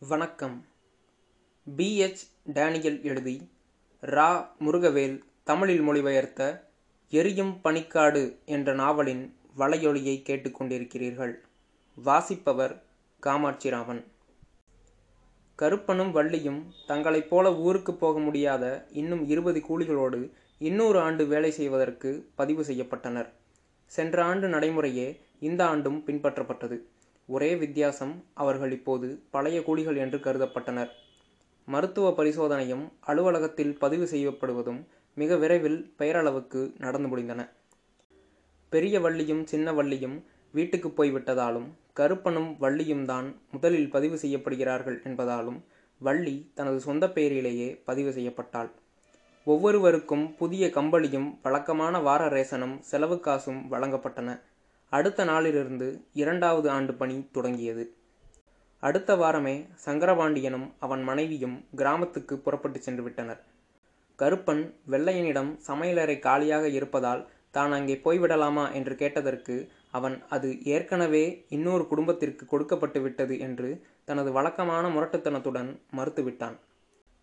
வணக்கம் பி.எச். டேனியல் எழுதி ரா. முருகவேல் தமிழில் மொழிபெயர்த்த எரியும் பனிக்காடு என்ற நாவலின் வலையொலியைக் கேட்டுக்கொண்டிருக்கிறீர்கள் வாசிப்பவர் காமாட்சிராமன். கருப்பனும் வள்ளியும் தங்களைப் போல ஊருக்குப் போக முடியாத இன்னும் இருபது கூலிகளோடு இன்னொரு ஆண்டு வேலை செய்வதற்கு பதிவு செய்யப்பட்டனர். சென்ற ஆண்டு நடைமுறையே இந்த ஆண்டும் பின்பற்றப்பட்டது. ஒரே வித்தியாசம் அவர்கள் இப்போது பழைய கூலிகள் என்று கருதப்பட்டனர். மருத்துவ பரிசோதனையும் அலுவலகத்தில் பதிவு செய்யப்படுவதும் மிக விரைவில் பெயரளவுக்கு நடந்து முடிந்தன. பெரிய வள்ளியும் சின்ன வள்ளியும் வீட்டுக்குப் போய்விட்டதாலும் கருப்பனும் வள்ளியும்தான் முதலில் பதிவு செய்யப்படுகிறார்கள் என்பதாலும் வள்ளி தனது சொந்த பெயரிலேயே பதிவு செய்யப்பட்டாள். ஒவ்வொருவருக்கும் புதிய கம்பளியும் வழக்கமான வார ரேசனும் செலவு காசும் வழங்கப்பட்டன. அடுத்த நாளிலிருந்து இரண்டாவது ஆண்டு பணி தொடங்கியது. அடுத்த வாரமே சங்கரபாண்டியனும் அவன் மனைவியும் கிராமத்துக்கு புறப்பட்டு சென்று சென்றுவிட்டனர். கருப்பன் வெள்ளையனிடம் சமையலறை காலியாக இருப்பதால் தான் அங்கே போய்விடலாமா என்று கேட்டதற்கு அவன் அது ஏற்கனவே இன்னொரு குடும்பத்திற்கு கொடுக்கப்பட்டு விட்டது என்று தனது வழக்கமான முரட்டுத்தனத்துடன் மறுத்துவிட்டான்.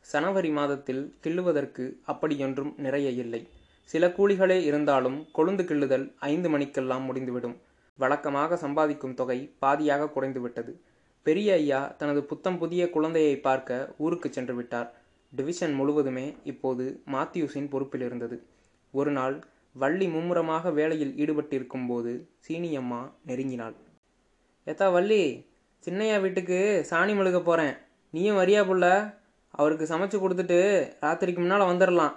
சனவரி மாதத்தில் கிள்ளுவதற்கு அப்படியொன்றும் நிறைய இல்லை. சில கூலிகளே இருந்தாலும் கொழுந்து கிள்ளுதல் ஐந்து மணிக்கெல்லாம் முடிந்துவிடும். வழக்கமாக சம்பாதிக்கும் தொகை பாதியாக குறைந்துவிட்டது. பெரிய ஐயா தனது புத்தம் புதிய குழந்தையை பார்க்க ஊருக்கு சென்று விட்டார் டிவிஷன் முழுவதுமே இப்போது மாத்யூஸின் ஒரு நாள் வள்ளி மும்முரமாக வேலையில் ஈடுபட்டிருக்கும்போது சீனியம்மா நெருங்கினாள். ஏத்தா வள்ளி சின்னையா வீட்டுக்கு சாணி மெழுகப் போறேன். நீயும் வரியா புள்ள? அவருக்கு சமைச்சு கொடுத்துட்டு ராத்திரிக்கு முன்னால வந்துடலாம்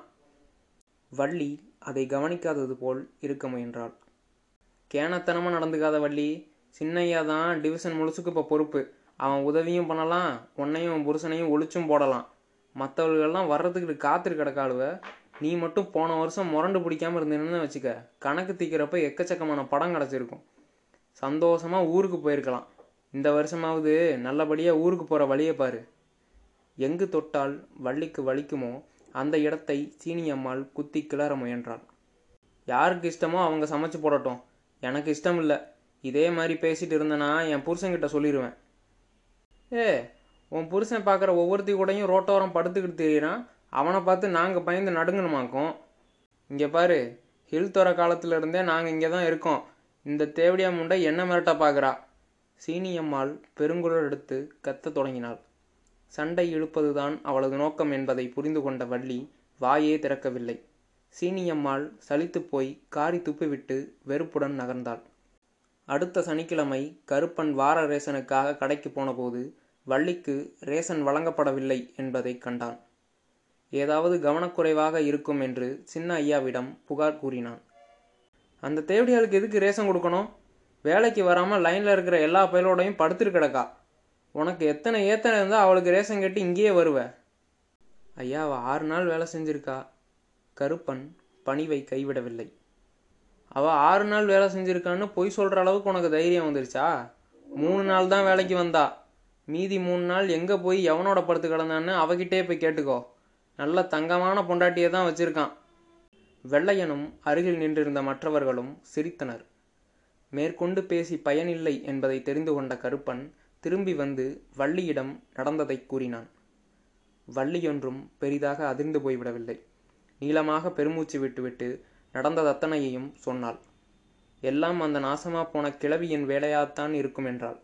வள்ளி அதை கவனிக்காதது போல் இருக்க முயன்றாள். கேனத்தனமாக நடந்துக்காத வள்ளி. சின்னையா தான் டிவிஷன் முழுசுக்கு இப்போ பொறுப்பு. அவன் உதவியும் பண்ணலாம் உன்னையும் புருஷனையும் ஒழிச்சும் போடலாம். மற்றவர்கள்லாம் வர்றதுக்கு காத்துட்டு கிடக்காளுவ. நீ மட்டும் போன வருஷம் முரண்டு பிடிக்காம இருந்தேன்னு வச்சுக்க கணக்கு தீக்கிறப்ப எக்கச்சக்கமான படம் கிடச்சிருக்கும் சந்தோஷமாக ஊருக்கு போயிருக்கலாம். இந்த வருஷமாவது நல்லபடியாக ஊருக்கு போகிற வழியை பாரு. எங்கு தொட்டால் வள்ளிக்கு வலிக்குமோ அந்த இடத்தை சீனியம்மாள் குத்தி கிளற முயன்றாள். யாருக்கு இஷ்டமோ அவங்க சமைச்சு போடட்டும். எனக்கு இஷ்டம் இல்லை இதே மாதிரி பேசிட்டு இருந்தேன்னா என் புருஷன்கிட்ட சொல்லிடுவேன் ஏ உன் புருஷன் பார்க்குற ஒவ்வொருத்தி கூடயும் ரோட்டோரம் படுத்துக்கிட்டு தெரியிறான் அவனை பார்த்து நாங்கள் பயந்து நடுங்கணுமாக்கும். இங்கே பாரு ஹில் துற காலத்திலிருந்தே இருந்தே இங்கே தான் இருக்கோம். இந்த தேவடியா முண்டை என்ன மிரட்ட பார்க்குறா சீனியம்மாள் பெருங்குரல் எடுத்து கத்தத் தொடங்கினாள். சண்டை இழுப்பதுதான் அவளது நோக்கம் என்பதை புரிந்து கொண்ட வள்ளி வாயே திறக்கவில்லை. சீனியம்மாள் சலித்துப் போய் காரி துப்பிவிட்டு வெறுப்புடன் நகர்ந்தாள். அடுத்த சனிக்கிழமை கருப்பன் வார ரேஷனுக்காக கடைக்கு போனபோது வள்ளிக்கு ரேஷன் வழங்கப்படவில்லை என்பதைக் கண்டான். ஏதாவது கவனக்குறைவாக இருக்கும் என்று சின்ன ஐயாவிடம் புகார் கூறினான். அந்த தேவடியாளுக்கு எதுக்கு ரேஷன் கொடுக்கணும்? வேலைக்கு வராமல் லைனில் இருக்கிற எல்லா பயலோடையும் படுத்துட்டு கிடக்கா. உனக்கு எத்தனை ஏத்தனை இருந்தால் அவளுக்கு ரேஷன் கட்டி இங்கேயே வருவ. ஐயா அவள் ஆறு நாள் வேலை செஞ்சிருக்கா. கருப்பன் பணிவை கைவிடவில்லை. அவ ஆறு நாள் வேலை செஞ்சிருக்கான்னு பொய் சொல்ற அளவுக்கு உனக்கு தைரியம் வந்துருச்சா? மூணு நாள் தான் வேலைக்கு வந்தா. மீதி மூணு நாள் எங்க போய் எவனோட படுத்து கிடந்தான்னு அவகிட்டே போய் கேட்டுக்கோ. நல்ல தங்கமான பொண்டாட்டியை தான் வச்சிருக்கான். வெள்ளையனும் அருகில் நின்றிருந்த மற்றவர்களும் சிரித்தனர். மேற்கொண்டு பேசி பயனில்லை என்பதை தெரிந்து கொண்ட கருப்பன் திரும்பி வந்து வள்ளியிடம் நடந்ததைக் கூறினான். வள்ளியொன்றும் பெரிதாக அதிர்ந்து போய்விடவில்லை. நீளமாக பெருமூச்சு விட்டுவிட்டு நடந்த தத்தனையையும் சொன்னாள். எல்லாம் அந்த நாசமா போன கிழவியின் வேலையாகத்தான் இருக்கும் என்றாள்.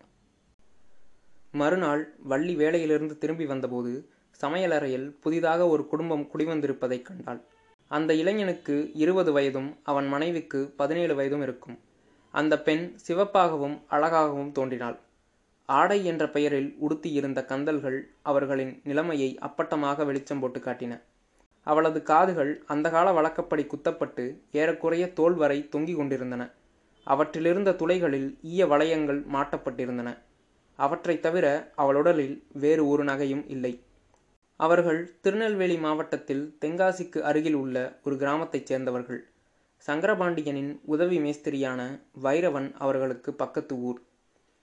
மறுநாள் வள்ளி வேலையிலிருந்து திரும்பி வந்தபோது சமையலறையில் புதிதாக ஒரு குடும்பம் குடிவந்திருப்பதைக் கண்டாள். அந்த இளைஞனுக்கு இருபது வயதும் அவன் மனைவிக்கு பதினேழு வயதும் இருக்கும். அந்த பெண் சிவப்பாகவும் அழகாகவும் தோன்றினாள். ஆடை என்ற பெயரில் உடுத்தியிருந்த கந்தல்கள் அவர்களின் நிலைமையை அப்பட்டமாக வெளிச்சம் போட்டுக் காட்டின. அவளது காதுகள் அந்த கால வழக்கப்படி குத்தப்பட்டு ஏறக்குறைய தோல் வரை தொங்கிக் கொண்டிருந்தன. அவற்றிலிருந்த துளைகளில் ஈய வளையங்கள் மாட்டப்பட்டிருந்தன. அவற்றைத் தவிர அவளுடலில் வேறு ஒரு நகையும் இல்லை. அவர்கள் திருநெல்வேலி மாவட்டத்தில் தென்காசிக்கு அருகில் உள்ள ஒரு கிராமத்தைச் சேர்ந்தவர்கள். சங்கரபாண்டியனின் உதவி மேஸ்திரியான வைரவன் அவர்களுக்கு பக்கத்து ஊர்.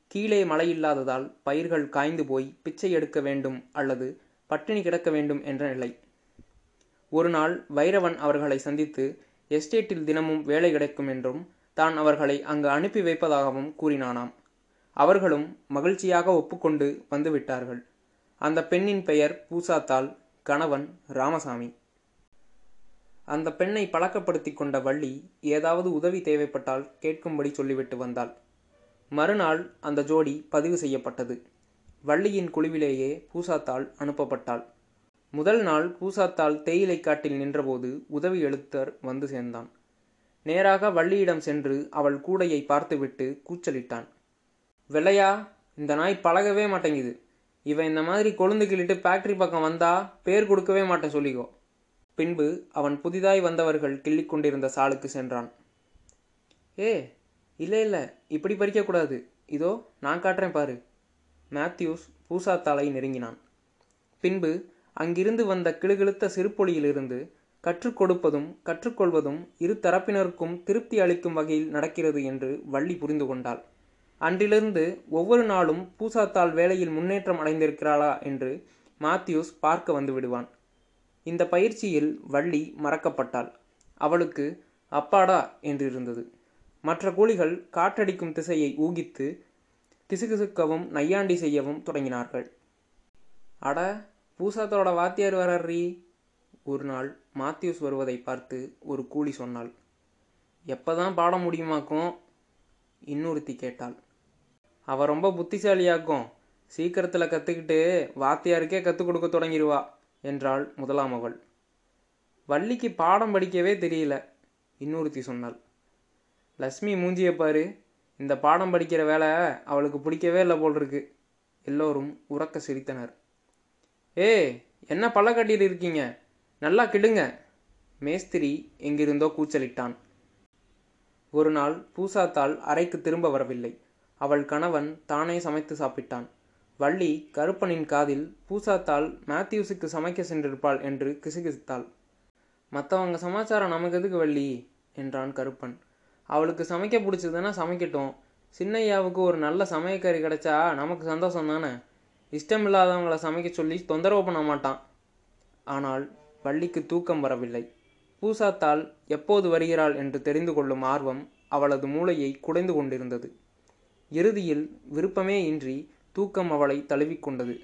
கீழே மழையில்லாததால் பயிர்கள் காய்ந்து போய் பிச்சை எடுக்க வேண்டும் அல்லது பட்டினி கிடக்க வேண்டும் என்ற நிலை. ஒருநாள் வைரவன் அவர்களை சந்தித்து எஸ்டேட்டில் தினமும் வேலை கிடைக்கும் என்றும் தான் அவர்களை அங்கு அனுப்பி வைப்பதாகவும் கூறினானாம். அவர்களும் மகிழ்ச்சியாக ஒப்புக்கொண்டு வந்துவிட்டார்கள். அந்த பெண்ணின் பெயர் பூசாத்தாள் கணவன் ராமசாமி அந்த பெண்ணை பழக்கப்படுத்தி கொண்ட வள்ளி ஏதாவது உதவி தேவைப்பட்டால் கேட்கும்படி சொல்லிவிட்டு வந்தாள் மறுநாள் அந்த ஜோடி பதிவு செய்யப்பட்டது வள்ளியின் குழுவிலேயே பூசாத்தாள் அனுப்பப்பட்டாள் முதல் நாள் பூசாத்தாள் தேயிலை காட்டில் நின்றபோது உதவி எழுத்தர் வந்து சேர்ந்தான். நேராக வள்ளியிடம் சென்று அவள் கூடையை பார்த்துவிட்டு கூச்சலிட்டான். வெள்ளையா இந்த நாய் பழகவே மாட்டேங்குது. இவன் இந்த மாதிரி கொழுந்து கிள்ளிட்டு ஃபேக்டரி பக்கம் வந்தா பேர் கொடுக்கவே மாட்டேன் சொல்லிக்கோ. பின்பு அவன் புதிதாய் வந்தவர்கள் கிள்ளிக்கொண்டிருந்த சாலுக்கு சென்றான். ஏ இல்லை இல்லை இப்படி பறிக்கக்கூடாது இதோ நான் காட்டுறேன் பாரு. மேத்யூஸ் பூசாத்தாளை நெருங்கினான். பின்பு அங்கிருந்து வந்த கிளுகிழுத்த சிறுபொழியிலிருந்து கற்றுக் கொடுப்பதும் கற்றுக்கொள்வதும் இரு தரப்பினருக்கும் திருப்தி அளிக்கும் வகையில் நடக்கிறது என்று வள்ளி புரிந்து கொண்டாள். அன்றிலிருந்து ஒவ்வொரு நாளும் பூசாத்தாள் வேலையில் முன்னேற்றம் அடைந்திருக்கிறாளா என்று மாத்யூஸ் பார்க்க வந்து விடுவான். இந்த பயிற்சியில் வள்ளி மறக்கப்பட்டாள். அவளுக்கு அப்பாடா என்றிருந்தது. மற்ற கூலிகள் காற்றடிக்கும் திசையை ஊகித்து கிசுகிசுக்கவும் நையாண்டி செய்யவும் தொடங்கினார்கள். அட பூசாத்தோட வாத்தியார் வர்றீ ஒரு நாள் மாத்யூஸ் வருவதை பார்த்து ஒரு கூலி சொன்னாள். எப்போதான் பாட முடியுமாக்கும்? இன்னொருத்தி கேட்டாள். அவ ரொம்ப புத்திசாலியாக்கும். சீக்கிரத்தில் கற்றுக்கிட்டு வாத்தியாருக்கே கற்றுக் கொடுக்க தொடங்கிடுவா என்றாள் முதலாம் அவள். வள்ளிக்கு பாடம் படிக்கவே தெரியல இன்னொருத்தி சொன்னாள். லக்ஷ்மி மூஞ்சியை பாரு இந்த பாடம் படிக்கிற வேலை அவளுக்கு பிடிக்கவே இல்லை போல் இருக்கு. எல்லோரும் உறக்க சிரித்தனர். ஏ என்ன பள்ளக்கட்டியில் இருக்கீங்க? நல்லா கிடுங்க. மேஸ்திரி எங்கிருந்தோ கூச்சலிட்டான். ஒரு நாள் பூசாத்தாள் அறைக்கு திரும்ப வரவில்லை. அவள் கணவன் தானே சமைத்து சாப்பிட்டான். வள்ளி கருப்பனின் காதில் பூசாத்தாள் மேத்யூஸுக்கு சமைக்க சென்றிருப்பாள் என்று கிசுகிசுத்தாள். மற்றவங்க சமாச்சாரம் நமக்கு எதுக்கு வள்ளி? என்றான் கருப்பன். அவளுக்கு சமைக்க பிடிச்சதுன்னா சமைக்கட்டும். சின்னையாவுக்கு ஒரு நல்ல சமையக்கறி கிடைச்சா நமக்கு சந்தோஷம் தானே? இஷ்டமில்லாதவங்களை சமைக்க சொல்லி தொந்தரவு பண்ண மாட்டான். ஆனால் வள்ளிக்கு தூக்கம் வரவில்லை. பூசாத்தாள் எப்போது வருகிறாள் என்று தெரிந்து கொள்ளும் ஆர்வம் அவளது மூளையை குடைந்து கொண்டிருந்தது. இறுதியில் விருப்பமே இன்றி தூக்கம் அவளை தழுவிக்கொண்டது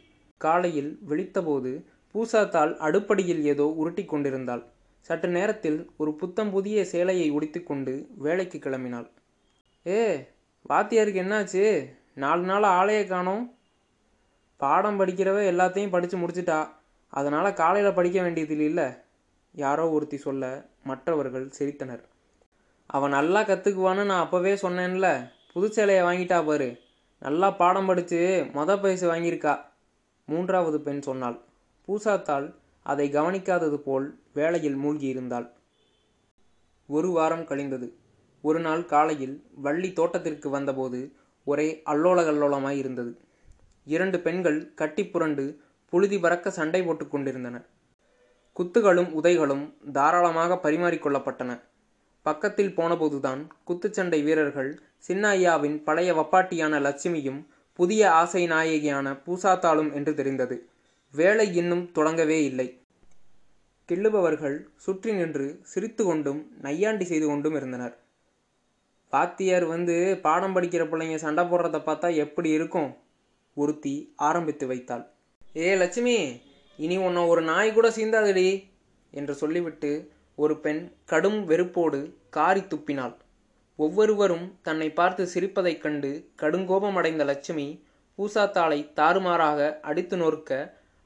காலையில் விழித்தபோது பூசாத்தாள் அடுப்படியில் ஏதோ உருட்டி கொண்டிருந்தாள். சற்று நேரத்தில் ஒரு புத்தம் புதிய சேலையை உடுத்திக்கொண்டு வேலைக்கு கிளம்பினாள். ஏ வாத்தியாருக்கு என்னாச்சு? நாலு நாள் ஆளையே காணோம். பாடம் படிக்கிறவ எல்லாத்தையும் படித்து முடிச்சிட்டா அதனால் காலையில் படிக்க வேண்டியது இல்லை. யாரோ ஒருத்தி சொல்ல மற்றவர்கள் சிரித்தனர். அவன் நல்லா கற்றுக்குவான்னு நான் அப்போவே சொன்னேன்ல. புது சேலையை வாங்கிட்டா பாரு. நல்லா பாடம் படித்து மொத பரிசு வாங்கியிருக்கா. மூன்றாவது பெண் சொன்னாள். பூசாத்தாள் அதை கவனிக்காதது போல் வேலையில் மூழ்கியிருந்தாள் ஒரு வாரம் கழிந்தது. ஒரு நாள் காலையில் வள்ளி தோட்டத்திற்கு வந்தபோது ஒரே அல்லோலகல்லோலமாய் இருந்தது. இரண்டு பெண்கள் கட்டி புரண்டு புழுதி பறக்க சண்டை போட்டுக் கொண்டிருந்தனர் குத்துகளும் உதைகளும் தாராளமாக பரிமாறிக்கொள்ளப்பட்டன பக்கத்தில் போனபோதுதான் குத்துச்சண்டை வீரர்கள் சின்னாய்யாவின் பழைய வப்பாட்டியான லட்சுமியும் புதிய ஆசை நாயகியான பூசாத்தாளும் என்று தெரிந்தது. வேலை இன்னும் தொடங்கவே இல்லை. கிள்ளுபவர்கள் சுற்றி நின்று சிரித்து கொண்டும் நையாண்டி செய்து கொண்டும் இருந்தனர். பாத்தியார் வந்து பாடம் படிக்கிற பிள்ளைங்க சண்டை போடுறத பார்த்தா எப்படி இருக்கும்? ஒருத்தி ஆரம்பித்து வைத்தாள். ஏ லட்சுமி இனி உன்னை ஒரு நாய் கூட சீந்தாதடி என்று சொல்லிவிட்டு ஒரு பெண் கடும் வெறுப்போடு காரி துப்பினாள். ஒவ்வொருவரும் தன்னை பார்த்து சிரிப்பதைக் கண்டு கடுங்கோபமடைந்த லட்சுமி பூசாத்தாளை தாறுமாறாக அடித்து நொறுக்க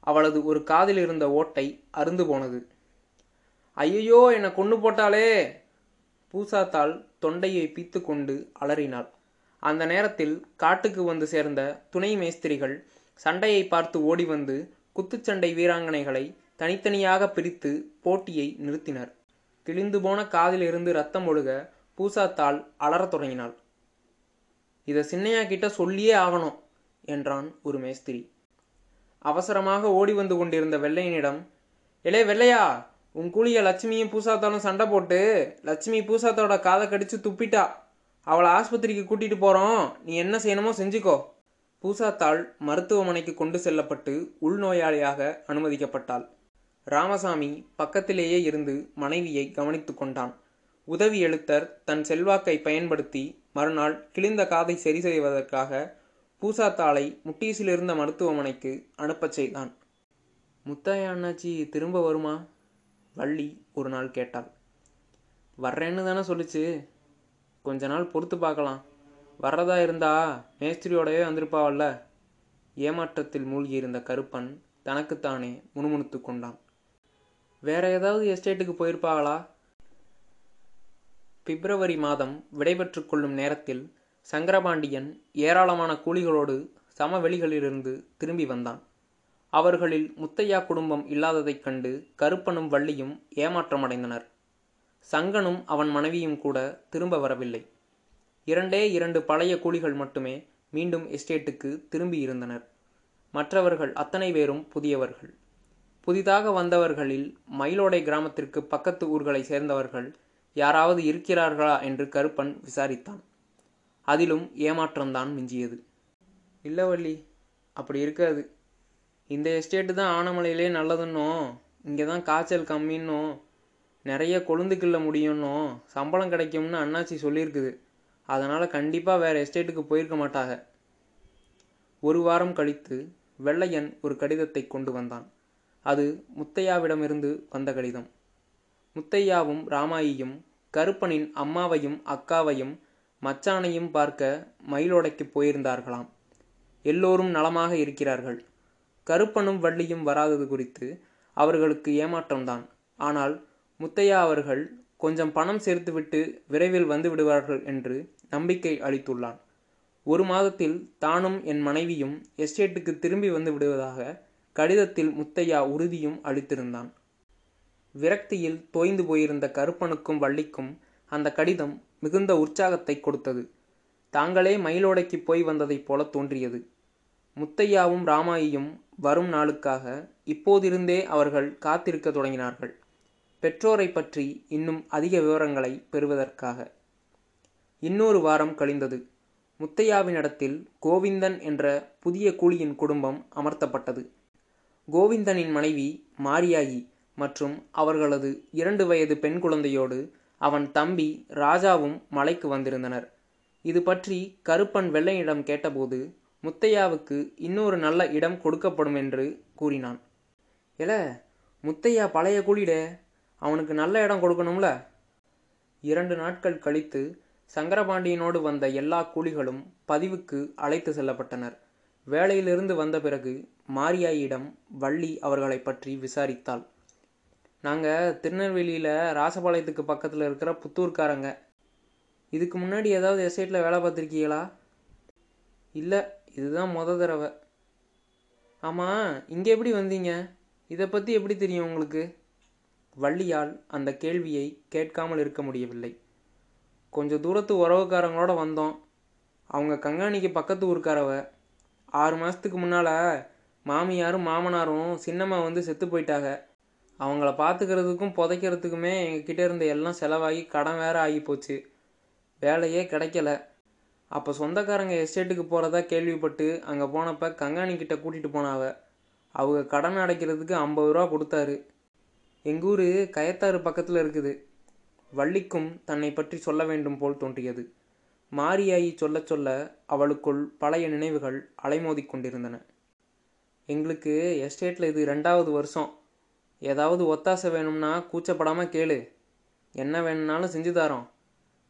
அவளது ஒரு காதில் இருந்த ஓட்டை அருந்து போனது. ஐயோ என்னை கொண்டு போட்டாளே பூசாத்தாள் தொண்டையை பீத்து கொண்டு அலறினாள். அந்த நேரத்தில் காட்டுக்கு வந்து சேர்ந்த துணை மேஸ்திரிகள் சண்டையை பார்த்து ஓடி வந்து குத்துச்சண்டை வீராங்கனைகளை தனித்தனியாக பிரித்து போட்டியை நிறுத்தினர். கிழிந்து போன காதிலிருந்து ரத்தம் ஒழுக பூசாத்தாள் அலறத் தொடங்கினாள். இதை சின்னையா கிட்ட சொல்லியே ஆகணும் என்றான் ஒரு மேஸ்திரி. அவசரமாக ஓடி வந்து கொண்டிருந்த வெள்ளையனிடம் எலே வெள்ளையா உன் கூலிய லட்சுமியும் பூசாத்தாலும் சண்டை போட்டு லட்சுமி பூசாத்தோட காதை கடிச்சு துப்பிட்டா அவளை ஆஸ்பத்திரிக்கு கூட்டிட்டு போறோம். நீ என்ன செய்யணுமோ செஞ்சுக்கோ. பூசாத்தாள் மருத்துவமனைக்கு கொண்டு செல்லப்பட்டு உள்நோயாளியாக அனுமதிக்கப்பட்டாள். ராமசாமி பக்கத்திலேயே இருந்து மனைவியை கவனித்து கொண்டான். உதவி எழுத்தர் தன் செல்வாக்கை பயன்படுத்தி மறுநாள் கிழிந்த காதை சரி செய்வதற்காக பூசாத்தாளை முட்டீஸில் இருந்த மருத்துவமனைக்கு அனுப்பச் செய்தான். முத்தாய அண்ணாச்சி திரும்ப வருமா? வள்ளி ஒரு நாள் கேட்டாள். வர்றேன்னு தானே சொல்லுச்சு. கொஞ்ச நாள் பொறுத்து பார்க்கலாம். வர்றதா இருந்தா மேஸ்திரியோடவே வந்திருப்பாவல்ல. ஏமாற்றத்தில் மூழ்கியிருந்த கருப்பன் தனக்குத்தானே முணுமுணுத்து கொண்டான். வேற ஏதாவது எஸ்டேட்டுக்கு போயிருப்பாங்களா பிப்ரவரி மாதம் விடைபெற்று கொள்ளும் நேரத்தில் சங்கரபாண்டியன் ஏராளமான கூலிகளோடு சமவெளிகளிலிருந்து திரும்பி வந்தான். அவர்களில் முத்தையா குடும்பம் இல்லாததைக் கண்டு கருப்பனும் வள்ளியும் ஏமாற்றமடைந்தனர். சங்கனும் அவன் மனைவியும் கூட திரும்ப வரவில்லை. இரண்டே இரண்டு பழைய கூலிகள் மட்டுமே மீண்டும் எஸ்டேட்டுக்கு திரும்பி இருந்தனர். மற்றவர்கள் அத்தனை பேரும் புதியவர்கள். புதிதாக வந்தவர்களில் மயிலோடை கிராமத்திற்கு பக்கத்து ஊர்களை சேர்ந்தவர்கள் யாராவது இருக்கிறார்களா என்று கருப்பன் விசாரித்தான். அதிலும் ஏமாற்றம்தான் மிஞ்சியது. இல்லை வள்ளி அப்படி இருக்காது. இந்த எஸ்டேட்டு தான் ஆனமலையிலே நல்லதுன்னோ இங்கே தான் காய்ச்சல் கம்மின்னோ நிறைய கொழுந்து கிள்ள முடியும்னும் சம்பளம் கிடைக்கும்னு அண்ணாச்சி சொல்லியிருக்குது. அதனால் கண்டிப்பாக வேறு எஸ்டேட்டுக்கு போயிருக்க மாட்டாங்க ஒரு வாரம் கழித்து வெள்ளையன் ஒரு கடிதத்தை கொண்டு வந்தான். அது முத்தையாவிடமிருந்து வந்த கடிதம். முத்தையாவும் ராமாயியும் கருப்பனின் அம்மாவையும் அக்காவையும் மச்சானையும் பார்க்க மயிலோடைக்கு போயிருந்தார்களாம். எல்லோரும் நலமாக இருக்கிறார்கள். கருப்பனும் வள்ளியும் வராதது குறித்து அவர்களுக்கு ஏமாற்றம்தான். ஆனால் முத்தையா அவர்கள் கொஞ்சம் பணம் சேர்த்துவிட்டு விரைவில் வந்து விடுவார்கள் என்று நம்பிக்கை அளித்துள்ளான். ஒரு மாதத்தில் தானும் என் மனைவியும் எஸ்டேட்டுக்கு திரும்பி வந்து விடுவதாக கடிதத்தில் முத்தையா உறுதியும் அளித்திருந்தான். விரக்தியில் தோய்ந்து போயிருந்த கருப்பனுக்கும் வள்ளிக்கும் அந்த கடிதம் மிகுந்த உற்சாகத்தை கொடுத்தது. தாங்களே மயிலோடைக்கு போய் வந்ததைப் போல தோன்றியது. முத்தையாவும் ராமாயியும் வரும் நாளுக்காக இப்போதிருந்தே அவர்கள் காத்திருக்க தொடங்கினார்கள். பெற்றோரை பற்றி இன்னும் அதிக விவரங்களை பெறுவதற்காக. இன்னொரு வாரம் கழிந்தது. முத்தையாவினிடத்தில் கோவிந்தன் என்ற புதிய கூலியின் குடும்பம் அமர்த்தப்பட்டது. கோவிந்தனின் மனைவி மாரியாயி மற்றும் அவர்களது இரண்டு வயது பெண் குழந்தையோடு அவன் தம்பி ராஜாவும் மலைக்கு வந்திருந்தனர். இது பற்றி கருப்பன் வெள்ளையிடம் கேட்டபோது முத்தையாவுக்கு இன்னொரு நல்ல இடம் கொடுக்கப்படும் என்று கூறினான். எல முத்தையா பழைய கூலிட! அவனுக்கு நல்ல இடம் கொடுக்கணும்ல? இரண்டு நாட்கள் கழித்து சங்கரபாண்டியனோடு வந்த எல்லா கூலிகளும் பதிவுக்கு அழைத்து செல்லப்பட்டனர். வேலையிலிருந்து வந்த பிறகு மாரியாயிடம் வள்ளி அவர்களை பற்றி விசாரித்தாள். நாங்கள் திருநெல்வேலியில் ராசபாளையத்துக்கு பக்கத்தில் இருக்கிற புத்தூர்காரங்க. இதுக்கு முன்னாடி ஏதாவது எஸ்டேட்டில் வேலை பார்த்துருக்கீங்களா? இல்லை இதுதான் முத தடவை. ஆமாம் இங்கே எப்படி வந்தீங்க? இதை பற்றி எப்படி தெரியும் உங்களுக்கு? வள்ளியால் அந்த கேள்வியை கேட்காமல் இருக்க முடியவில்லை. கொஞ்சம் தூரத்து உறவுக்காரங்களோட வந்தோம். அவங்க கங்காணிக்கு பக்கத்து ஊருக்காரவ ஆறு மாதத்துக்கு முன்னால் மாமியாரும் மாமனாரும் சின்னம்மா வந்து செத்து போயிட்டாங்க அவங்கள பார்த்துக்கிறதுக்கும் புதைக்கிறதுக்குமே எங்ககிட்ட இருந்த எல்லாம் செலவாகி கடன் வேற ஆகி போச்சு. வேலையே கிடைக்கல. அப்போ சொந்தக்காரங்க எஸ்டேட்டுக்கு போகிறதா கேள்விப்பட்டு அங்கே போனப்போ கங்காணிக்கிட்ட கூட்டிகிட்டு போனாவ. அவங்க கடன் அடைக்கிறதுக்கு ஐம்பது ரூபா கொடுத்தாரு. எங்கள் ஊர் கயத்தாறு பக்கத்தில் இருக்குது. வள்ளிக்கும் தன்னை பற்றி சொல்ல வேண்டும் போல் தோன்றியது. மாரியாயி சொல்ல சொல்ல அவளுக்குள் பழைய நினைவுகள் அலைமோதி கொண்டிருந்தன. எங்களுக்கு எஸ்டேட்டில் இது ரெண்டாவது வருஷம். ஏதாவது ஒத்தாசை வேணும்னா கூச்சப்படாமல் கேளு. என்ன வேணும்னாலும் செஞ்சு தரோம்.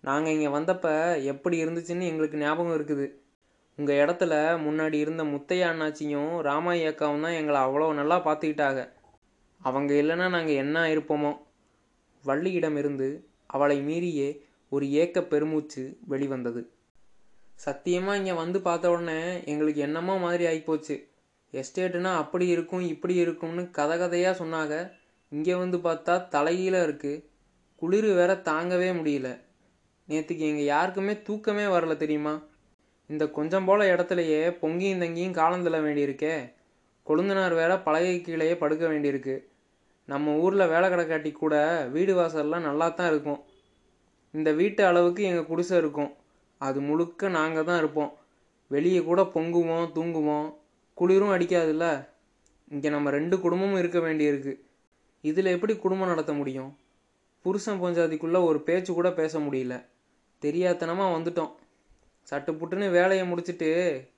நாங்கள் இங்கே வந்தப்போ எப்படி இருந்துச்சுன்னு எங்களுக்கு ஞாபகம் இருக்குது. உங்கள் இடத்துல முன்னாடி இருந்த முத்தையா அண்ணாச்சியும் ராமாயி அக்காவும் தான் எங்களை அவ்வளோ நல்லா பார்த்துக்கிட்டாங்க. அவங்க இல்லைன்னா நாங்கள் என்ன இருப்போமோ? வள்ளியிடமிருந்து அவளை மீறியே ஒரு ஏக்க பெருமூச்சு வெளிவந்தது. சத்தியமாக இங்கே வந்து பார்த்த உடனே எங்களுக்கு என்னமோ மாதிரி ஆகிப்போச்சு எஸ்டேட்டுனா அப்படி இருக்கும் இப்படி இருக்கும்னு கதை கதையாக சொன்னாங்க இங்கே வந்து பார்த்தா தலைகீழ இருக்குது குளிர் வேற தாங்கவே முடியல. நேற்றுக்கு எங்கள் யாருக்குமே தூக்கமே வரல தெரியுமா? இந்த கொஞ்சம் போல இடத்துலையே பொங்கியும் தங்கியும் காலம் தள்ள வேண்டியிருக்கே. கொழுந்தனார் வேற பழகை கீழேயே படுக்க வேண்டியிருக்கு. நம்ம ஊரில் வேலை கிடக்காட்டி கூட வீடு வாசல்லாம் நல்லா தான் இருக்கும். இந்த வீட்டு அளவுக்கு எங்கள் குடிசை இருக்கும். அது முழுக்க நாங்கள் தான் இருப்போம். வெளியே கூட பொங்குவோம் தூங்குவோம். குளிரும் அடிக்காதுல்ல? இங்கே நம்ம ரெண்டு குடும்பமும் இருக்க வேண்டியிருக்கு. இதில் எப்படி குடும்பம் நடத்த முடியும்? புருஷன் பஞ்சாதிக்குள்ளே ஒரு பேச்சு கூட பேச முடியல. தெரியாதனமாக வந்துட்டோம். சட்டு புட்டுன்னு வேலையை முடிச்சுட்டு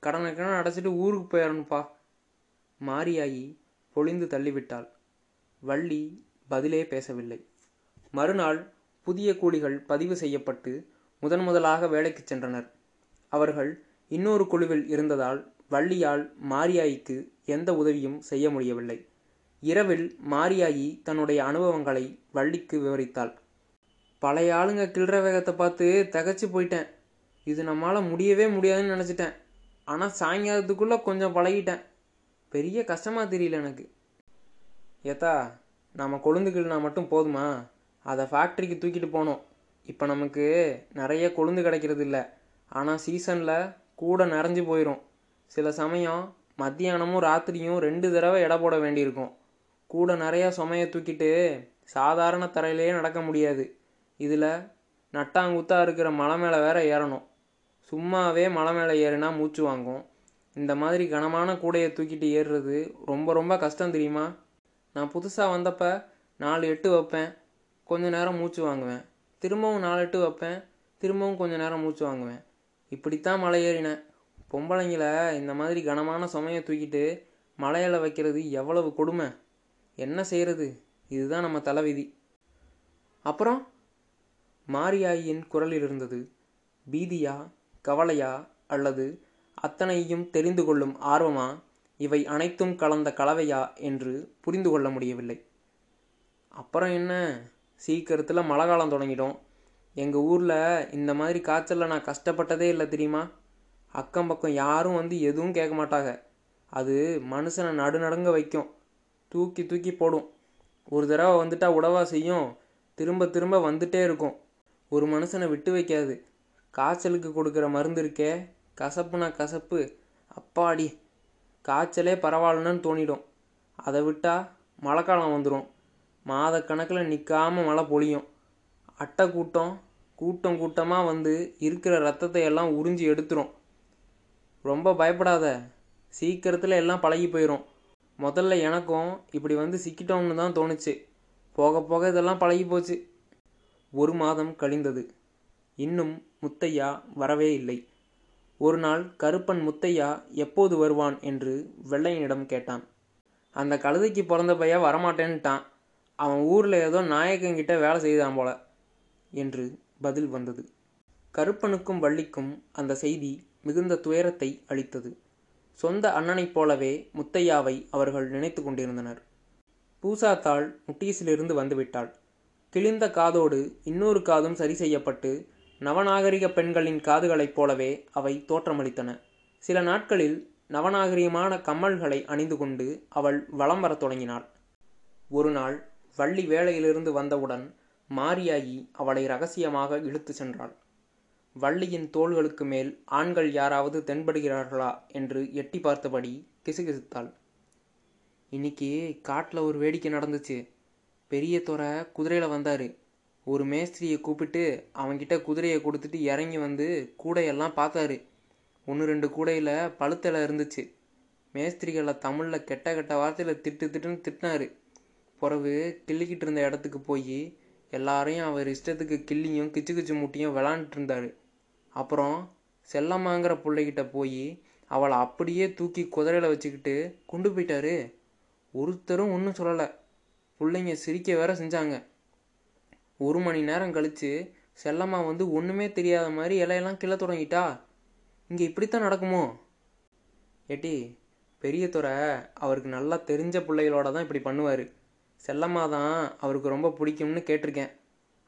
கடனை கடன் அடைச்சிட்டு ஊருக்கு போயிடணும்ப்பா மாரியாகி பொழிந்து தள்ளிவிட்டாள். வள்ளி பதிலே பேசவில்லை. மறுநாள் புதிய கூலிகள் பதிவு செய்யப்பட்டு முதன் முதலாக வேலைக்கு சென்றனர். அவர்கள் இன்னொரு குழுவில் இருந்ததால் வள்ளியால் மாரியாயிக்கு எந்த உதவியும் செய்ய முடியவில்லை. இரவில் மாரியாயி தன்னுடைய அனுபவங்களை வள்ளிக்கு விவரித்தாள். பழைய ஆளுங்க கிழற வேகத்தை பார்த்து தகச்சு போயிட்டேன். இது நம்மளால் முடியவே முடியாதுன்னு நினச்சிட்டேன். ஆனால் சாயங்காலத்துக்குள்ளே கொஞ்சம் பழகிட்டேன். பெரிய கஷ்டமாக தெரியல எனக்கு. ஏத்தா நம்ம கொழுந்துக்கிள்னா மட்டும் போதுமா? அதை ஃபேக்ட்ரிக்கு தூக்கிட்டு போனோம். இப்போ நமக்கு நிறைய கொழுந்து கிடைக்கிறது இல்லை. ஆனால் சீசனில் கூட நிறைஞ்சு போயிடும் சில சமயம் மத்தியானமும் ராத்திரியும் ரெண்டு தடவை எடை போட வேண்டியிருக்கும். கூட நிறையா சுமையை தூக்கிட்டு சாதாரண தரையிலேயே நடக்க முடியாது. இதில் நட்டாங்குத்தா இருக்கிற மலை மேலே வேற ஏறணும். சும்மாவே மலை மேலே ஏறினா மூச்சு வாங்கும். இந்த மாதிரி கனமான கூடையை தூக்கிட்டு ஏறுறது ரொம்ப ரொம்ப கஷ்டம் தெரியுமா? நான் புதுசாக வந்தப்போ நாலு எட்டு வைப்பேன் கொஞ்ச நேரம் மூச்சு வாங்குவேன். திரும்பவும் நாலு எட்டு வைப்பேன் திரும்பவும் கொஞ்ச நேரம் மூச்சு வாங்குவேன். இப்படித்தான் மலை ஏறினேன் பொம்பளைங்கள இந்த மாதிரி கனமான சுமையை தூக்கிட்டு மலையில் வைக்கிறது எவ்வளவு கொடுமை? என்ன செய்கிறது இதுதான் நம்ம தலைவிதி. அப்புறம் மாரியாயின் குரலில் இருந்தது பீதியா கவலையா அல்லது அத்தனையும் தெரிந்து கொள்ளும் ஆர்வமா? இவை அனைத்தும் கலந்த கலவையா என்று புரிந்து கொள்ள முடியவில்லை. அப்புறம் என்ன? சீக்கிரத்தில் மழை காலம் தொடங்கிடும். எங்கள் ஊரில் இந்த மாதிரி காய்ச்சலில் நான் கஷ்டப்பட்டதே இல்லை தெரியுமா? அக்கம் பக்கம் யாரும் வந்து எதுவும் கேட்க மாட்டாங்க. அது மனுஷனை நடுநடுங்க வைக்கும். தூக்கி தூக்கி போடும். ஒரு தடவை வந்துட்டா உடவா செய்யும். திரும்ப திரும்ப வந்துட்டே இருக்கும். ஒரு மனுஷனை விட்டு வைக்காது. காய்ச்சலுக்கு கொடுக்குற மருந்து இருக்கே. கசப்புனா கசப்பு. அப்பாடி. காய்ச்சலே பரவாயில்லன்னு தோணிடும். அதை விட்டால் மழைக்காலம் வந்துடும் மாதக்கணக்கில் நிற்காம மழை பொழியும். அட்டை கூட்டம் கூட்டம் கூட்டமாக வந்து இருக்கிற ரத்தத்தை எல்லாம் உறிஞ்சி எடுத்துரும். ரொம்ப பயப்படாத. சீக்கிரத்தில் எல்லாம் பழகி போயிடும் முதல்ல எனக்கும் இப்படி வந்து சிக்கிட்டோம்னு தான் தோணுச்சு. போக போக இதெல்லாம் பழகி போச்சு. ஒரு மாதம் கழிந்தது. இன்னும் முத்தையா வரவே இல்லை. ஒரு நாள் கருப்பன் முத்தையா எப்போது வருவான் என்று வெள்ளையனிடம் கேட்டான். அந்த கழுதைக்கு பிறந்த பையன் வரமாட்டேன்ட்டான். அவன் ஊரில் ஏதோ நாயக்கங்கிட்ட வேலை செய்தான் போல என்று பதில் வந்தது. கருப்பனுக்கும் வள்ளிக்கும் அந்த செய்தி மிகுந்த துயரத்தை அளித்தது. சொந்த அண்ணனைப் போலவே முத்தையாவை அவர்கள் நினைத்து கொண்டிருந்தனர். பூசாத்தாள் முட்டீஸிலிருந்து வந்துவிட்டாள். கிழிந்த காதோடு இன்னொரு காதும் சரி செய்யப்பட்டு நவநாகரிக பெண்களின் காதுகளைப் போலவே அவை தோற்றமளித்தன. சில நாட்களில் நவநாகரிகமான கம்மல்களை அணிந்து கொண்டு அவள் வலம் வரத் தொடங்கினாள். ஒரு நாள் வள்ளி வேலையிலிருந்து வந்தவுடன் மாரியாயி அவளை ரகசியமாக இழுத்து சென்றாள். வள்ளியின் தோள்களுக்கு மேல் ஆண்கள் யாராவது தென்படுகிறார்களா என்று எட்டி பார்த்தபடி கிசுகிசுத்தாள் இன்னைக்கு காட்டில் ஒரு வேடிக்கை நடந்துச்சு. பெரிய துறை குதிரையில் வந்தார். ஒரு மேஸ்திரியை கூப்பிட்டு அவன்கிட்ட குதிரையை கொடுத்துட்டு இறங்கி வந்து கூடையெல்லாம் பார்த்தாரு. ஒன்று ரெண்டு கூடையில் பழுத்தலை இருந்துச்சு. மேஸ்திரிகளை தமிழில் கெட்ட கெட்ட வார்த்தையில் திட்டு திட்டுன்னு திட்டினாரு. பிறகு கிள்ளிக்கிட்டு இருந்த இடத்துக்கு போய் எல்லாரையும் அவர் இஷ்டத்துக்கு கிள்ளியும் கிச்சு கிச்சு முட்டியும் விளாண்டுட்டு இருந்தார். அப்புறம் செல்லம்மாங்கிற பிள்ளைகிட்ட போய் அவளை அப்படியே தூக்கி குதிரையில் வச்சுக்கிட்டு கொண்டு போயிட்டாரு. ஒருத்தரும் ஒன்றும் சொல்லலை. பிள்ளைங்க சிரிக்க வேற செஞ்சாங்க. ஒரு மணி நேரம் கழித்து செல்லம்மா வந்து ஒன்றுமே தெரியாத மாதிரி இலையெல்லாம் கிள்ள தொடங்கிட்டா. இங்கே இப்படித்தான் நடக்குமோ? ஏட்டி பெரிய துறை அவருக்கு நல்லா தெரிஞ்ச பிள்ளைகளோட தான் இப்படி பண்ணுவார். செல்லம்மா தான் அவருக்கு ரொம்ப பிடிக்கும்னு கேட்டிருக்கேன்.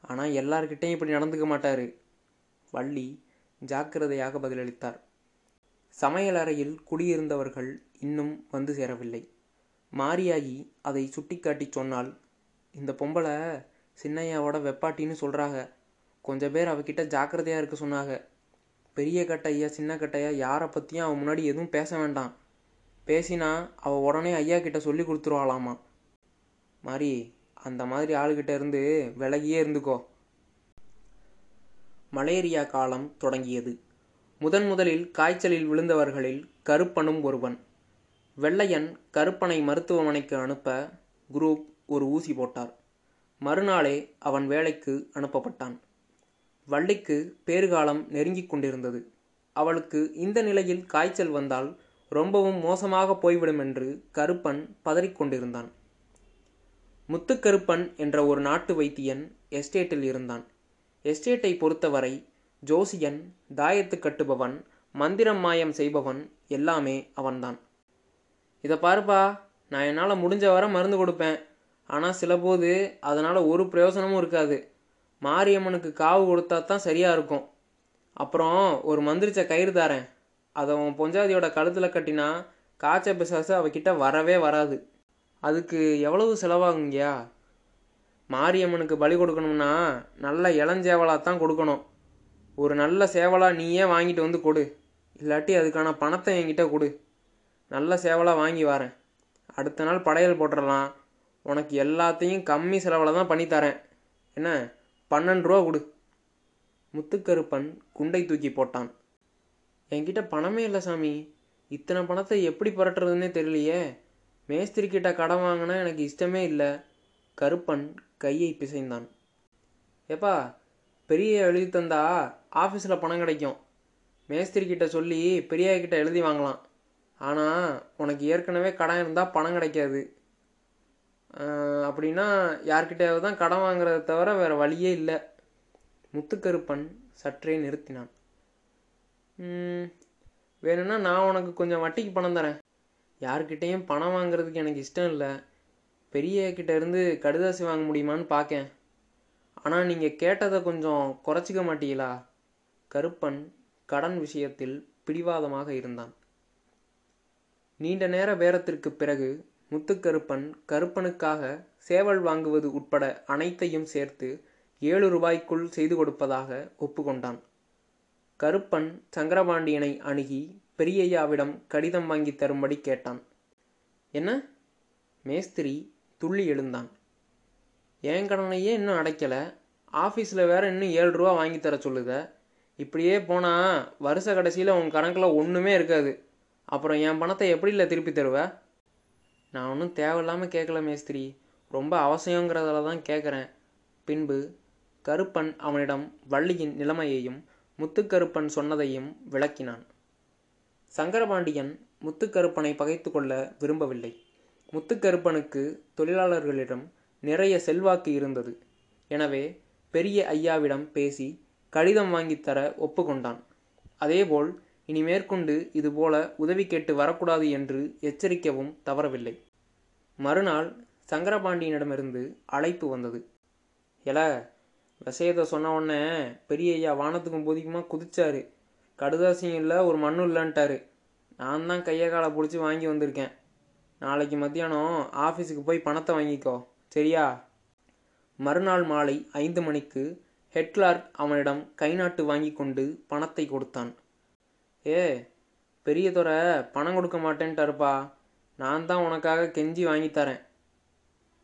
ஆனால் எல்லார்கிட்டையும் இப்படி நடந்துக்க மாட்டார். வள்ளி ஜாக்கிரதையாக பதிலளித்தார். சமையலறையில் குடியிருந்தவர்கள் இன்னும் வந்து சேரவில்லை. மாரியாகி அதை சுட்டிக்காட்டி சொன்னால் இந்த பொம்பளை சின்னையாவோட வெப்பாட்டின்னு சொல்கிறாங்க கொஞ்சம் பேர் அவகிட்ட ஜாக்கிரதையாக இருக்க சொன்னாங்க. பெரிய கட்டையா சின்ன கட்டையா யாரை பற்றியும் அவன் முன்னாடி எதுவும் பேச வேண்டாம். பேசினா அவள் உடனே ஐயா கிட்ட சொல்லி கொடுத்துருவாளாமா? மாரி அந்த மாதிரி ஆளுகிட்ட இருந்து விலகியே இருந்துக்கோ. மலேரியா காலம் தொடங்கியது. முதன் முதலில் காய்ச்சலில் விழுந்தவர்களில் கருப்பனும் ஒருவன். வெள்ளையன் கருப்பனை மருத்துவமனைக்கு அனுப்ப குரூப் ஒரு ஊசி போட்டார். மறுநாளே அவன் வேலைக்கு அனுப்பப்பட்டான். வள்ளிக்கு பேறுகாலம் நெருங்கிக் கொண்டிருந்தது. அவளுக்கு இந்த நிலையில் காய்ச்சல் வந்தால் ரொம்பவும் மோசமாக போய்விடும் என்று கருப்பன் பதறிக்கொண்டிருந்தான் முத்துக்கருப்பன் என்ற ஒரு நாட்டு வைத்தியன் எஸ்டேட்டில் இருந்தான். எஸ்டேட்டை பொறுத்தவரை ஜோசியன் தாயத்து கட்டுபவன் மந்திரம் மாயம் செய்பவன் எல்லாமே அவன்தான். இதை பாருப்பா நான் என்னால் முடிஞ்ச வரை மருந்து கொடுப்பேன். ஆனால் சிலபோது அதனால் ஒரு பிரயோசனமும் இருக்காது. மாரியம்மனுக்கு காவு கொடுத்தா தான் சரியாக இருக்கும். அப்புறம் ஒரு மந்திரிச்ச கயிறு தாரேன். அதை உன் பொஞ்சாதியோட கழுத்தில் கட்டினா காய்ச்ச பிசாசு அவகிட்ட வரவே வராது. அதுக்கு எவ்வளவு செலவாகுங்கய்யா? மாரியம்மனுக்கு பலி கொடுக்கணும்னா நல்ல இளஞ்சேவலாக தான் கொடுக்கணும். ஒரு நல்ல சேவலாக நீயே வாங்கிட்டு வந்து கொடு. இல்லாட்டி அதுக்கான பணத்தை என்கிட்ட கொடு. நல்ல சேவலாக வாங்கி வரேன். அடுத்த நாள் படையல் போட்டுடலாம் உனக்கு எல்லாத்தையும் கம்மி செலவில் தான் பண்ணித்தரேன் என்ன? பன்னெண்டு ரூபா கொடு. முத்துக்கருப்பன் குண்டை தூக்கி போட்டான். என்கிட்ட பணமே இல்லை சாமி. இத்தனை பணத்தை எப்படி புரட்டுறதுன்னே தெரியலையே. மேஸ்திரி கிட்ட கடன் வாங்கினா எனக்கு இஷ்டமே இல்லை. கருப்பன் கையை பிசைந்தான். ஏப்பா பெரிய எழுதி தந்தா ஆஃபீஸில் பணம் கிடைக்கும். மேஸ்திரி கிட்ட சொல்லி பெரியா கிட்ட எழுதி வாங்கலாம். ஆனால் உனக்கு ஏற்கனவே கடன் இருந்தால் பணம் கிடைக்காது. அப்படின்னா யார்கிட்டயாவது தான் கடன் வாங்குறத தவிர வேறு வழியே இல்லை. முத்துக்கருப்பன் சற்றே நிறுத்தினான். வேணும்னா நான் உனக்கு கொஞ்சம் வட்டிக்கு பணம் தரேன். யார்கிட்டேயும் பணம் வாங்குறதுக்கு எனக்கு இஷ்டம் இல்லை. பெரிய கிட்ட இருந்து கடுதாசி வாங்க முடியுமான்னு பார்க்கேன் ஆனால் நீங்கள் கேட்டதை கொஞ்சம் குறைச்சிக்க மாட்டீங்களா? கருப்பன் கடன் விஷயத்தில் பிடிவாதமாக இருந்தான். நீண்ட நேர பேரத்திற்கு பிறகு முத்துக்கருப்பன் கருப்பனுக்காக சேவல் வாங்குவது உட்பட அனைத்தையும் சேர்த்து ஏழு ரூபாய்க்குள் செய்து கொடுப்பதாக ஒப்புக்கொண்டான். கருப்பன் சங்கரபாண்டியனை அணுகி பெரியய்யாவிடம் கடிதம் வாங்கி தரும்படி கேட்டான். என்ன? மேஸ்திரி துள்ளி எழுந்தான். என் கடனையே இன்னும் அடைக்கலை? ஆஃபீஸில் வேற இன்னும் ஏழு ரூபா வாங்கி தர சொல்லுத. இப்படியே போனால் வருஷ கடைசியில் உன் கணக்கில் ஒன்றுமே இருக்காது. அப்புறம் என் பணத்தை எப்படி இல்லை திருப்பி தருவ? நான் ஒன்றும் தேவையில்லாமல் கேட்கல மேஸ்திரி. ரொம்ப அவசியங்கிறதால தான் கேட்குறேன் பின்பு கருப்பன் அவனிடம் வள்ளியின் நிலைமையையும் முத்துக்கருப்பன் சொன்னதையும் விளக்கினான். சங்கரபாண்டியன் முத்துக்கருப்பனை பகைத்து கொள்ள விரும்பவில்லை. முத்துக்கருப்பனுக்கு தொழிலாளர்களிடம் நிறைய செல்வாக்கு இருந்தது. எனவே பெரிய ஐயாவிடம் பேசி கடிதம் வாங்கித்தர ஒப்புக்கொண்டான். அதேபோல் இனி மேற்கொண்டு இதுபோல உதவி கேட்டு வரக்கூடாது என்று எச்சரிக்கவும் தவறவில்லை. மறுநாள் சங்கரபாண்டியனிடமிருந்து அழைப்பு வந்தது. எல விஷயத்தை சொன்ன உடனே பெரிய ஐயா வானத்துக்கும் போதிக்குமா குதிச்சாரு. கடுதாசியும் இல்லை ஒரு மண்ணும் இல்லைன்ட்டாரு. நான் தான் கையை காலை பிடிச்சி வாங்கி வந்திருக்கேன். நாளைக்கு மத்தியானம் ஆஃபீஸுக்கு போய் பணத்தை வாங்கிக்கோ. சரியா? மறுநாள் மாலை ஐந்து மணிக்கு ஹெட் கிளார்க் அவனிடம் கை நாட்டு வாங்கி கொண்டு பணத்தை கொடுத்தான். ஏ பெரிய துறை பணம் கொடுக்க மாட்டேன்ட்டாருப்பா. நான் தான் உனக்காக கெஞ்சி வாங்கித்தரேன்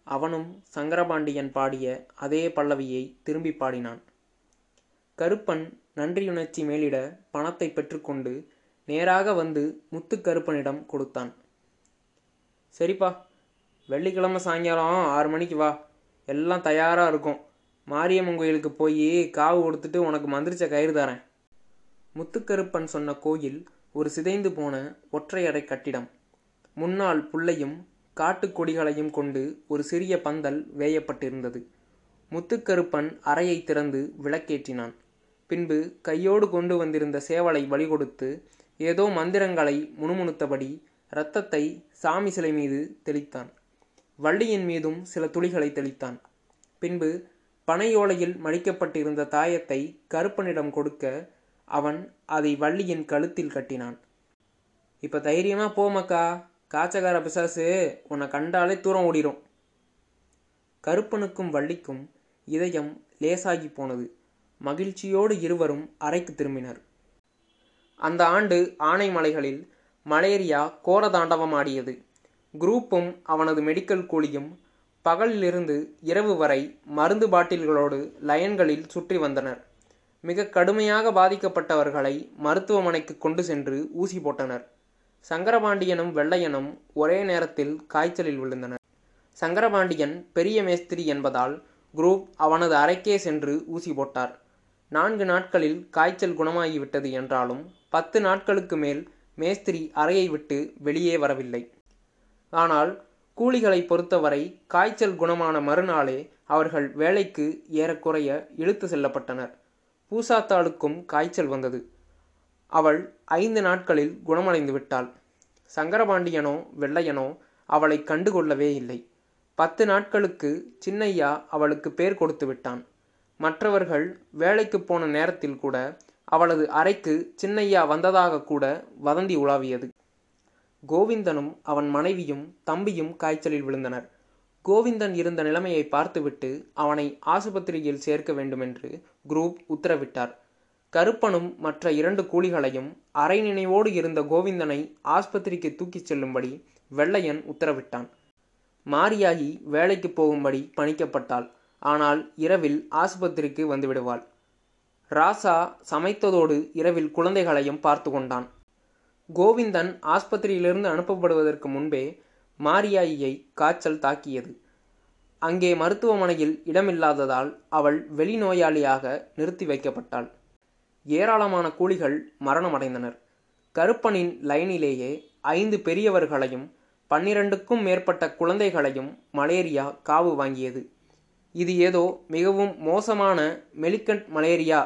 அவனும் சங்கரபாண்டியன் பாடிய அதே பல்லவியை திரும்பி பாடினான். கருப்பன் நன்றியுணர்ச்சி மேலிட பணத்தை பெற்றுக்கொண்டு நேராக வந்து முத்துக்கருப்பனிடம் கொடுத்தான். சரிப்பா வெள்ளிக்கிழமை சாயங்காலம் ஆறு மணிக்கு வா. எல்லாம் தயாராக இருக்கும். மாரியம்மன் கோயிலுக்கு போய் காவு கொடுத்துட்டு உனக்கு மந்திரிச்ச கயிறு தரேன். முத்துக்கருப்பன் சொன்ன கோயில் ஒரு சிதைந்து போன ஒற்றையறை கட்டிடம். முன்னால் புல்லையும் காட்டுக் கொடிகளையும் கொண்டு ஒரு சிறிய பந்தல் வேயப்பட்டிருந்தது. முத்துக்கருப்பன் அறையை திறந்து விளக்கேற்றினான். பின்பு கையோடு கொண்டு வந்திருந்த சேவலை வழிகொடுத்து ஏதோ மந்திரங்களை முணுமுணுத்தபடி இரத்தத்தை சாமி சிலை மீது தெளித்தான். வள்ளியின் மீதும் சில துளிகளை தெளித்தான். பின்பு பனையோலையில் மடிக்கப்பட்டிருந்த தாயத்தை கருப்பனிடம் கொடுக்க அவன் அதை வள்ளியின் கழுத்தில் கட்டினான். இப்போ தைரியமாக போமக்கா காச்சகார பிசாசு உன்னை கண்டாலே தூரம் ஓடிரும். கருப்பனுக்கும் வள்ளிக்கும் இதயம் லேசாகி போனது. மகிழ்ச்சியோடு இருவரும் அறைக்கு திரும்பினர். அந்த ஆண்டு ஆனைமலைகளில் மலேரியா கோரதாண்டவம் ஆடியது. குரூப்பும் அவனது மெடிக்கல் கூலியும் பகலிலிருந்து இரவு வரை மருந்து பாட்டில்களோடு லயன்களில் சுற்றி வந்தனர். மிக கடுமையாக பாதிக்கப்பட்டவர்களை மருத்துவமனைக்கு கொண்டு சென்று ஊசி போட்டனர். சங்கரபாண்டியனும் வெள்ளையனும் ஒரே நேரத்தில் காய்ச்சலில் விழுந்தனர். சங்கரபாண்டியன் பெரிய மேஸ்திரி என்பதால் குரூப் அவனது அறைக்கே சென்று ஊசி போட்டார். நான்கு நாட்களில் காய்ச்சல் குணமாகிவிட்டது என்றாலும் பத்து நாட்களுக்கு மேல் மேஸ்திரி அறையை விட்டு வெளியே வரவில்லை. ஆனால் கூலிகளை பொறுத்தவரை காய்ச்சல் குணமான மறுநாளே அவர்கள் வேலைக்கு ஏறக்குறைய இழுத்து செல்லப்பட்டனர். பூசாத்தாளுக்கும் காய்ச்சல் வந்தது. அவள் ஐந்து நாட்களில் குணமடைந்து விட்டாள். சங்கரபாண்டியனோ வெள்ளையனோ அவளை கண்டுகொள்ளவே இல்லை. பத்து நாட்களுக்கு சின்னையா அவளுக்கு பேர் கொடுத்து விட்டான். மற்றவர்கள் வேலைக்கு போன நேரத்தில் கூட அவளது அறைக்கு சின்னையா வந்ததாக கூட வதந்தி உலாவியது. கோவிந்தனும் அவன் மனைவியும் தம்பியும் காய்ச்சலில் விழுந்தனர். கோவிந்தன் இருந்த நிலைமையை பார்த்துவிட்டு அவனை ஆசுபத்திரியில் சேர்க்க வேண்டுமென்று குரூப் உத்தரவிட்டார். கருப்பனும் மற்ற இரண்டு கூலிகளையும் அரை நினைவோடு இருந்த கோவிந்தனை ஆஸ்பத்திரிக்கு தூக்கிச் செல்லும்படி வெள்ளையன் உத்தரவிட்டான். மாரியாகி வேலைக்கு போகும்படி பணிக்கப்பட்டாள். ஆனால் இரவில் ஆஸ்பத்திரிக்கு வந்துவிடுவாள். ராசா சமைத்ததோடு இரவில் குழந்தைகளையும் பார்த்து கொண்டான். கோவிந்தன் ஆஸ்பத்திரியிலிருந்து அனுப்பப்படுவதற்கு முன்பே மாரியாயியை காய்ச்சல் தாக்கியது. அங்கே மருத்துவமனையில் இடமில்லாததால் அவள் வெளிநோயாளியாக நிறுத்தி வைக்கப்பட்டாள். ஏராளமான கூலிகள் மரணமடைந்தனர். கருப்பனின் லைனிலேயே ஐந்து பெரியவர்களையும் பன்னிரண்டுக்கும் மேற்பட்ட குழந்தைகளையும் மலேரியா காவு வாங்கியது. இது ஏதோ மிகவும் மோசமான மெலிக்கண்ட் மலேரியா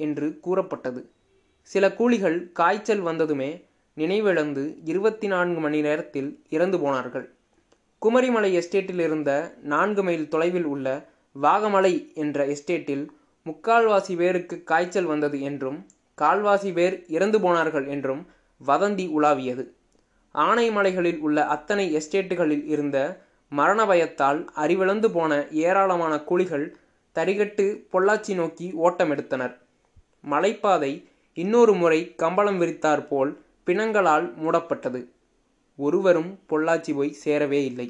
என்று கூறப்பட்டது. சில கூலிகள் காய்ச்சல் வந்ததுமே நினைவிழந்து இருபத்தி நான்கு மணி நேரத்தில் இறந்து போனார்கள். குமரிமலை எஸ்டேட்டில் இருந்த நான்கு மைல் தொலைவில் உள்ள வாகமலை என்ற எஸ்டேட்டில் முக்கால்வாசி பேருக்கு காய்ச்சல் வந்தது என்றும் கால்வாசி பேர் இறந்து போனார்கள் என்றும் வதந்தி உலாவியது. ஆனைமலைகளில் உள்ள அத்தனை எஸ்டேட்டுகளில் இருந்த மரண பயத்தால் அறிவிழந்து போன ஏராளமான கூலிகள் தரிகட்டு பொள்ளாச்சி நோக்கி ஓட்டமெடுத்தனர். மலைப்பாதை இன்னொரு முறை கம்பளம் விரித்தாற்போல் பிணங்களால் மூடப்பட்டது. ஒருவரும் பொள்ளாச்சி போய் சேரவே இல்லை.